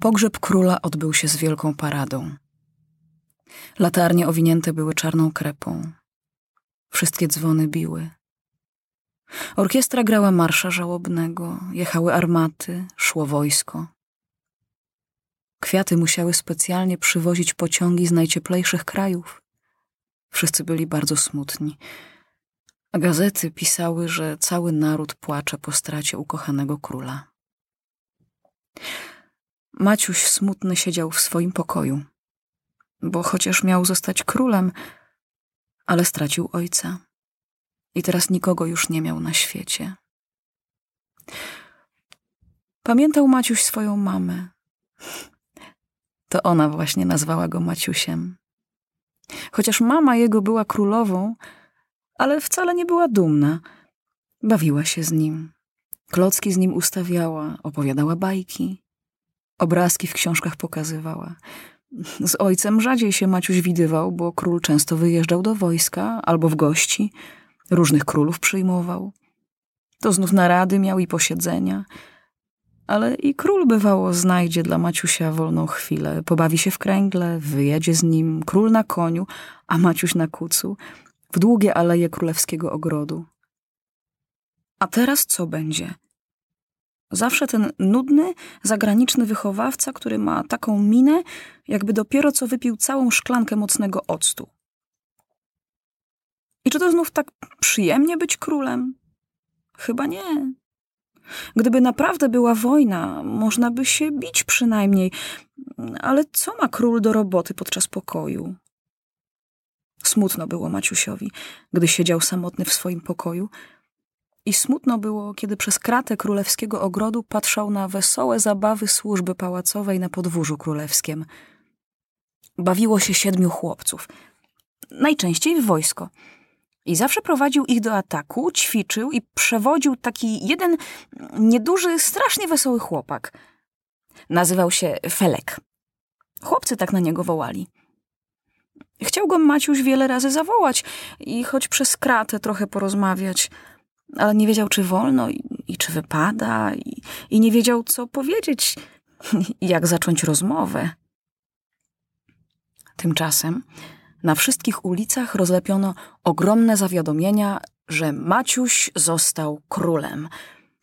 Pogrzeb króla odbył się z wielką paradą. Latarnie owinięte były czarną krepą. Wszystkie dzwony biły. Orkiestra grała marsza żałobnego, jechały armaty, szło wojsko. Kwiaty musiały specjalnie przywozić pociągi z najcieplejszych krajów. Wszyscy byli bardzo smutni. A gazety pisały, że cały naród płacze po stracie ukochanego króla. Maciuś smutny siedział w swoim pokoju, bo chociaż miał zostać królem, ale stracił ojca i teraz nikogo już nie miał na świecie. Pamiętał Maciuś swoją mamę. To ona właśnie nazwała go Maciusiem. Chociaż mama jego była królową, ale wcale nie była dumna. Bawiła się z nim. Klocki z nim ustawiała, opowiadała bajki. Obrazki w książkach pokazywała. Z ojcem rzadziej się Maciuś widywał, bo król często wyjeżdżał do wojska albo w gości. Różnych królów przyjmował. To znów narady miał i posiedzenia. Ale i król bywało znajdzie dla Maciusia wolną chwilę. Pobawi się w kręgle, wyjedzie z nim, król na koniu, a Maciuś na kucu, w długie aleje królewskiego ogrodu. A teraz co będzie? Zawsze ten nudny, zagraniczny wychowawca, który ma taką minę, jakby dopiero co wypił całą szklankę mocnego octu. I czy to znów tak przyjemnie być królem? Chyba nie. Gdyby naprawdę była wojna, można by się bić przynajmniej. Ale co ma król do roboty podczas pokoju? Smutno było Maciusiowi, gdy siedział samotny w swoim pokoju. I smutno było, kiedy przez kratę królewskiego ogrodu patrzał na wesołe zabawy służby pałacowej na podwórzu królewskim. Bawiło się siedmiu chłopców. Najczęściej w wojsko – i zawsze prowadził ich do ataku, ćwiczył i przewodził taki jeden nieduży, strasznie wesoły chłopak. Nazywał się Felek. Chłopcy tak na niego wołali. Chciał go Maciuś wiele razy zawołać i choć przez kratę trochę porozmawiać, ale nie wiedział, czy wolno i, i czy wypada, i, i nie wiedział, co powiedzieć, jak zacząć rozmowę. Tymczasem na wszystkich ulicach rozlepiono ogromne zawiadomienia, że Maciuś został królem,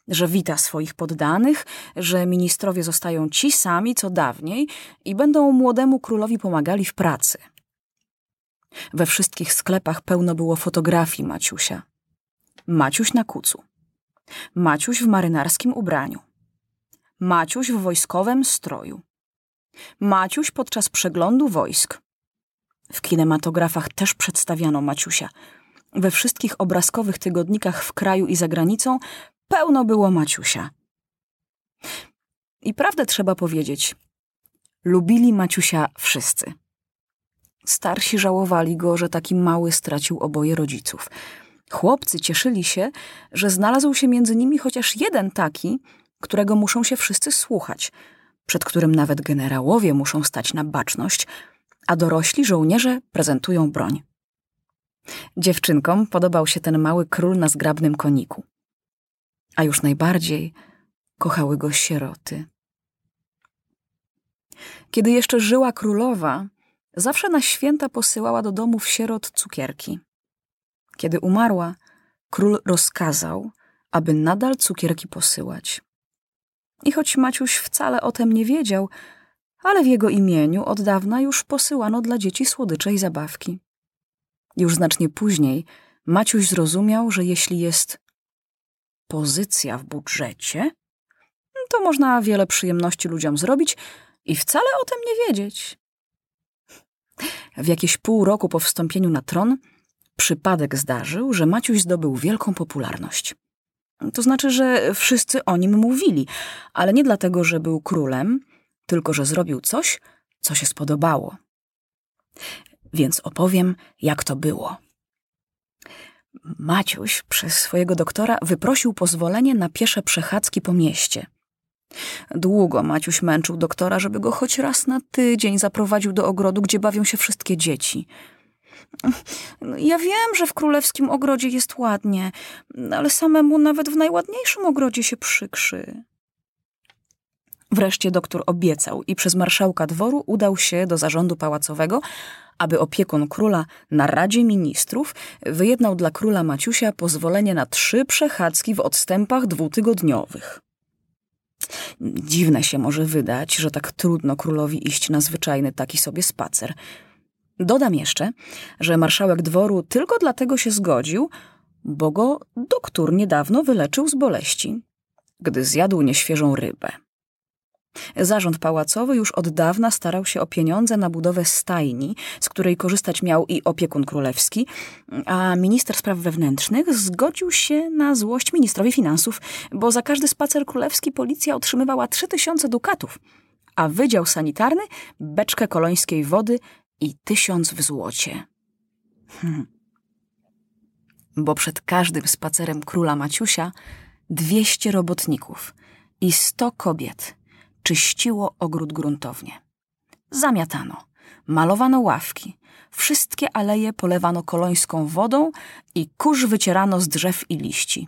że wita swoich poddanych, że ministrowie zostają ci sami co dawniej i będą młodemu królowi pomagali w pracy. We wszystkich sklepach pełno było fotografii Maciusia. Maciuś na kucu. Maciuś w marynarskim ubraniu. Maciuś w wojskowym stroju. Maciuś podczas przeglądu wojsk. W kinematografach też przedstawiano Maciusia. We wszystkich obrazkowych tygodnikach w kraju i za granicą pełno było Maciusia. I prawdę trzeba powiedzieć, lubili Maciusia wszyscy. Starsi żałowali go, że taki mały stracił oboje rodziców. Chłopcy cieszyli się, że znalazł się między nimi chociaż jeden taki, którego muszą się wszyscy słuchać, przed którym nawet generałowie muszą stać na baczność – a dorośli żołnierze prezentują broń. Dziewczynkom podobał się ten mały król na zgrabnym koniku. A już najbardziej kochały go sieroty. Kiedy jeszcze żyła królowa, zawsze na święta posyłała do domów sierot cukierki. Kiedy umarła, król rozkazał, aby nadal cukierki posyłać. I choć Maciuś wcale o tym nie wiedział, ale w jego imieniu od dawna już posyłano dla dzieci słodycze i zabawki. Już znacznie później Maciuś zrozumiał, że jeśli jest pozycja w budżecie, to można wiele przyjemności ludziom zrobić i wcale o tym nie wiedzieć. W jakieś pół roku po wstąpieniu na tron przypadek zdarzył, że Maciuś zdobył wielką popularność. To znaczy, że wszyscy o nim mówili, ale nie dlatego, że był królem, tylko że zrobił coś, co się spodobało. Więc opowiem, jak to było. Maciuś przez swojego doktora wyprosił pozwolenie na piesze przechadzki po mieście. Długo Maciuś męczył doktora, żeby go choć raz na tydzień zaprowadził do ogrodu, gdzie bawią się wszystkie dzieci. Ja wiem, że w królewskim ogrodzie jest ładnie, ale samemu nawet w najładniejszym ogrodzie się przykrzy. Wreszcie doktor obiecał i przez marszałka dworu udał się do zarządu pałacowego, aby opiekun króla na Radzie Ministrów wyjednał dla króla Maciusia pozwolenie na trzy przechadzki w odstępach dwutygodniowych. Dziwne się może wydać, że tak trudno królowi iść na zwyczajny taki sobie spacer. Dodam jeszcze, że marszałek dworu tylko dlatego się zgodził, bo go doktor niedawno wyleczył z boleści, gdy zjadł nieświeżą rybę. Zarząd pałacowy już od dawna starał się o pieniądze na budowę stajni, z której korzystać miał i opiekun królewski, a minister spraw wewnętrznych zgodził się na złość ministrowi finansów, bo za każdy spacer królewski policja otrzymywała 3000 dukatów, a wydział sanitarny beczkę kolońskiej wody i tysiąc w złocie. Hmm. Bo przed każdym spacerem króla Maciusia dwieście robotników i sto kobiet czyściło ogród gruntownie. Zamiatano, malowano ławki, wszystkie aleje polewano kolońską wodą i kurz wycierano z drzew i liści.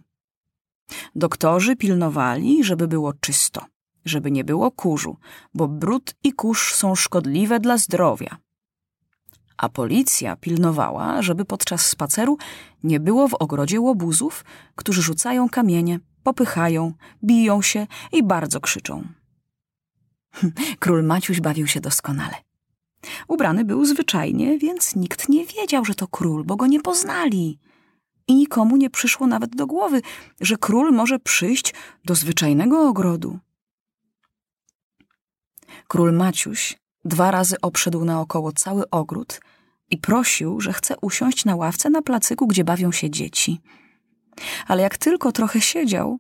Doktorzy pilnowali, żeby było czysto, żeby nie było kurzu, bo brud i kurz są szkodliwe dla zdrowia. A policja pilnowała, żeby podczas spaceru nie było w ogrodzie łobuzów, którzy rzucają kamienie, popychają, biją się i bardzo krzyczą. Król Maciuś bawił się doskonale. Ubrany był zwyczajnie, więc nikt nie wiedział, że to król, bo go nie poznali. I nikomu nie przyszło nawet do głowy, że król może przyjść do zwyczajnego ogrodu. Król Maciuś dwa razy obszedł naokoło cały ogród i prosił, że chce usiąść na ławce na placyku, gdzie bawią się dzieci. Ale jak tylko trochę siedział,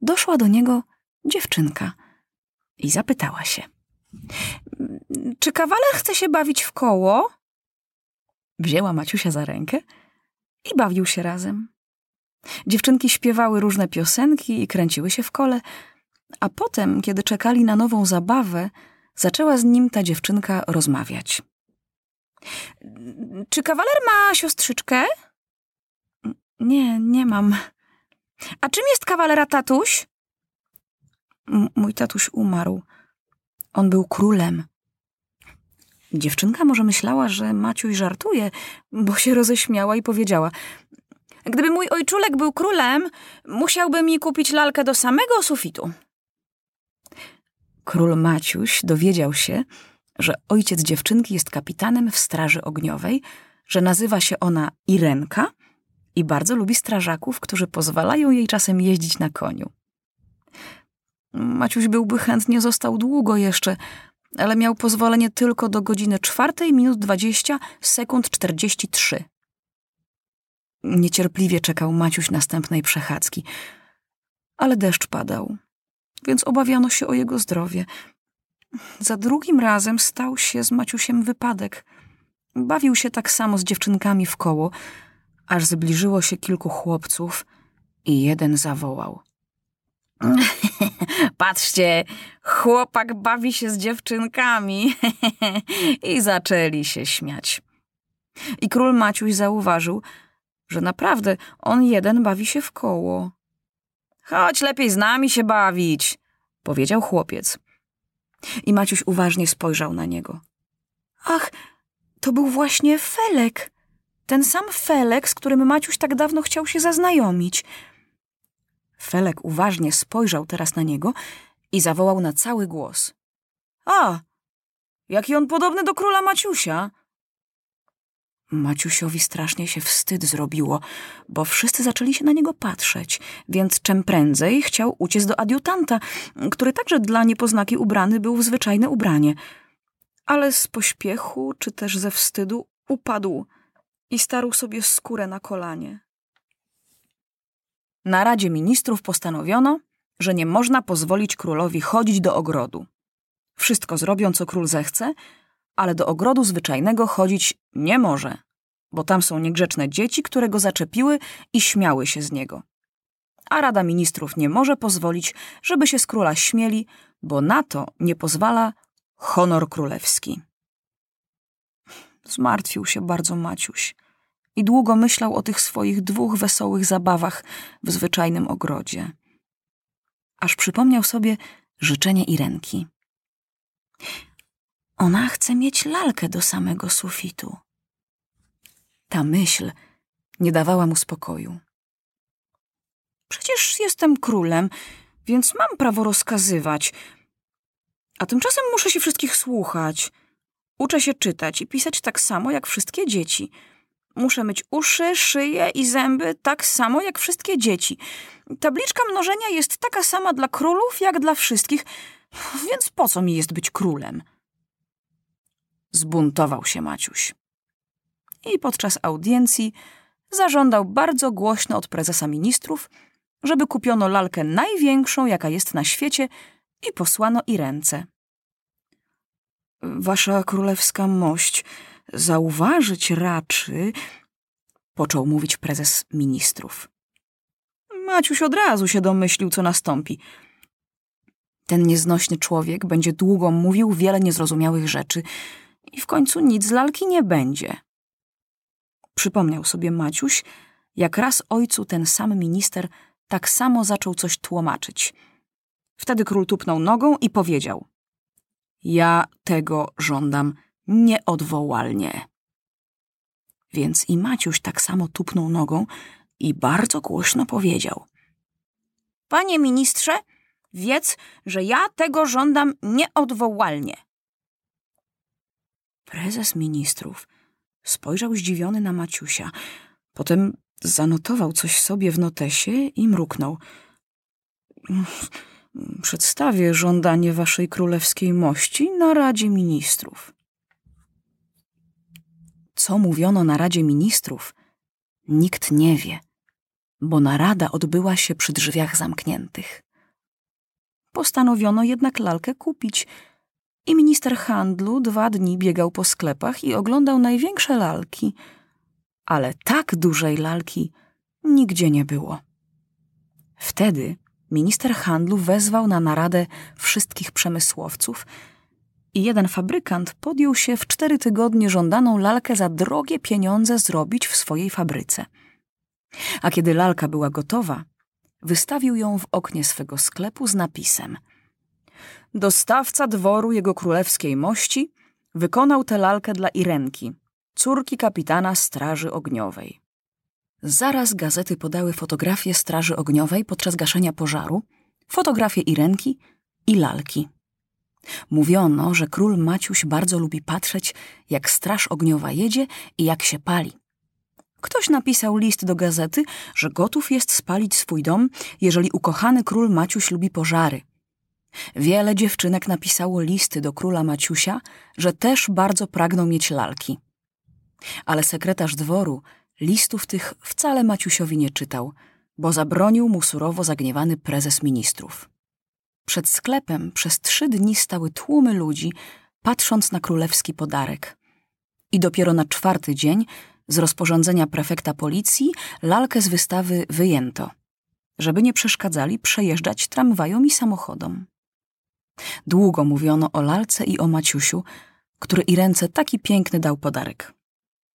doszła do niego dziewczynka i zapytała się: Czy kawaler chce się bawić w koło? Wzięła Maciusia za rękę i bawił się razem. Dziewczynki śpiewały różne piosenki i kręciły się w kole, a potem, kiedy czekali na nową zabawę, zaczęła z nim ta dziewczynka rozmawiać. Czy kawaler ma siostrzyczkę? Nie, nie mam. A czym jest kawalera tatuś? mój tatuś umarł. On był królem. Dziewczynka może myślała, że Maciuś żartuje, bo się roześmiała i powiedziała: Gdyby mój ojczulek był królem, musiałby mi kupić lalkę do samego sufitu. Król Maciuś dowiedział się, że ojciec dziewczynki jest kapitanem w Straży Ogniowej, że nazywa się ona Irenka i bardzo lubi strażaków, którzy pozwalają jej czasem jeździć na koniu. Maciuś byłby chętnie został długo jeszcze, ale miał pozwolenie tylko do godziny czwartej minut dwadzieścia sekund czterdzieści trzy. Niecierpliwie czekał Maciuś następnej przechadzki, ale deszcz padał, więc obawiano się o jego zdrowie. Za drugim razem stał się z Maciusiem wypadek. Bawił się tak samo z dziewczynkami w koło, aż zbliżyło się kilku chłopców i jeden zawołał – Patrzcie, chłopak bawi się z dziewczynkami. I zaczęli się śmiać. I król Maciuś zauważył, że naprawdę on jeden bawi się w koło. Chodź lepiej z nami się bawić, powiedział chłopiec. I Maciuś uważnie spojrzał na niego. Ach, to był właśnie Felek. Ten sam Felek, z którym Maciuś tak dawno chciał się zaznajomić – Felek uważnie spojrzał teraz na niego i zawołał na cały głos. A, jaki on podobny do króla Maciusia! Maciusiowi strasznie się wstyd zrobiło, bo wszyscy zaczęli się na niego patrzeć, więc czym prędzej chciał uciec do adiutanta, który także dla niepoznaki ubrany był w zwyczajne ubranie. Ale z pośpiechu, czy też ze wstydu, upadł i starł sobie skórę na kolanie. Na Radzie Ministrów postanowiono, że nie można pozwolić królowi chodzić do ogrodu. Wszystko zrobią, co król zechce, ale do ogrodu zwyczajnego chodzić nie może, bo tam są niegrzeczne dzieci, które go zaczepiły i śmiały się z niego. A Rada Ministrów nie może pozwolić, żeby się z króla śmieli, bo na to nie pozwala honor królewski. Zmartwił się bardzo Maciuś i długo myślał o tych swoich dwóch wesołych zabawach w zwyczajnym ogrodzie. Aż przypomniał sobie, życzenie Irenki. Ona chce mieć lalkę do samego sufitu. Ta myśl nie dawała mu spokoju. Przecież jestem królem, więc mam prawo rozkazywać. A tymczasem muszę się wszystkich słuchać. Uczę się czytać i pisać tak samo jak wszystkie dzieci. Muszę mieć uszy, szyję i zęby tak samo jak wszystkie dzieci. Tabliczka mnożenia jest taka sama dla królów jak dla wszystkich, więc po co mi jest być królem? Zbuntował się Maciuś. I podczas audiencji zażądał bardzo głośno od prezesa ministrów, żeby kupiono lalkę największą, jaka jest na świecie i posłano i ręce. Wasza królewska mość, zauważyć raczy, począł mówić prezes ministrów. Maciuś od razu się domyślił, co nastąpi. Ten nieznośny człowiek będzie długo mówił wiele niezrozumiałych rzeczy i w końcu nic z lalki nie będzie. Przypomniał sobie Maciuś, jak raz ojcu ten sam minister tak samo zaczął coś tłumaczyć. Wtedy król tupnął nogą i powiedział: Ja tego żądam nieodwołalnie. Więc i Maciuś tak samo tupnął nogą i bardzo głośno powiedział: Panie ministrze, wiedz, że ja tego żądam nieodwołalnie. Prezes ministrów spojrzał zdziwiony na Maciusia, potem zanotował coś sobie w notesie i mruknął. Przedstawię żądanie waszej królewskiej mości na Radzie Ministrów. Co mówiono na Radzie Ministrów, nikt nie wie, bo narada odbyła się przy drzwiach zamkniętych. Postanowiono jednak lalkę kupić i minister handlu dwa dni biegał po sklepach i oglądał największe lalki, ale tak dużej lalki nigdzie nie było. Wtedy minister handlu wezwał na naradę wszystkich przemysłowców i jeden fabrykant podjął się w cztery tygodnie żądaną lalkę za drogie pieniądze zrobić w swojej fabryce. A kiedy lalka była gotowa, wystawił ją w oknie swego sklepu z napisem Dostawca dworu jego królewskiej mości wykonał tę lalkę dla Irenki, córki kapitana Straży Ogniowej. Zaraz gazety podały fotografię Straży Ogniowej podczas gaszenia pożaru, fotografię Irenki i lalki. Mówiono, że król Maciuś bardzo lubi patrzeć, jak straż ogniowa jedzie i jak się pali. Ktoś napisał list do gazety, że gotów jest spalić swój dom, jeżeli ukochany król Maciuś lubi pożary. Wiele dziewczynek napisało listy do króla Maciusia, że też bardzo pragną mieć lalki. Ale sekretarz dworu listów tych wcale Maciusiowi nie czytał, bo zabronił mu surowo zagniewany prezes ministrów. Przed sklepem przez trzy dni stały tłumy ludzi, patrząc na królewski podarek. I dopiero na czwarty dzień z rozporządzenia prefekta policji lalkę z wystawy wyjęto, żeby nie przeszkadzali przejeżdżać tramwajom i samochodom. Długo mówiono o lalce i o Maciusiu, który i ręce taki piękny dał podarek.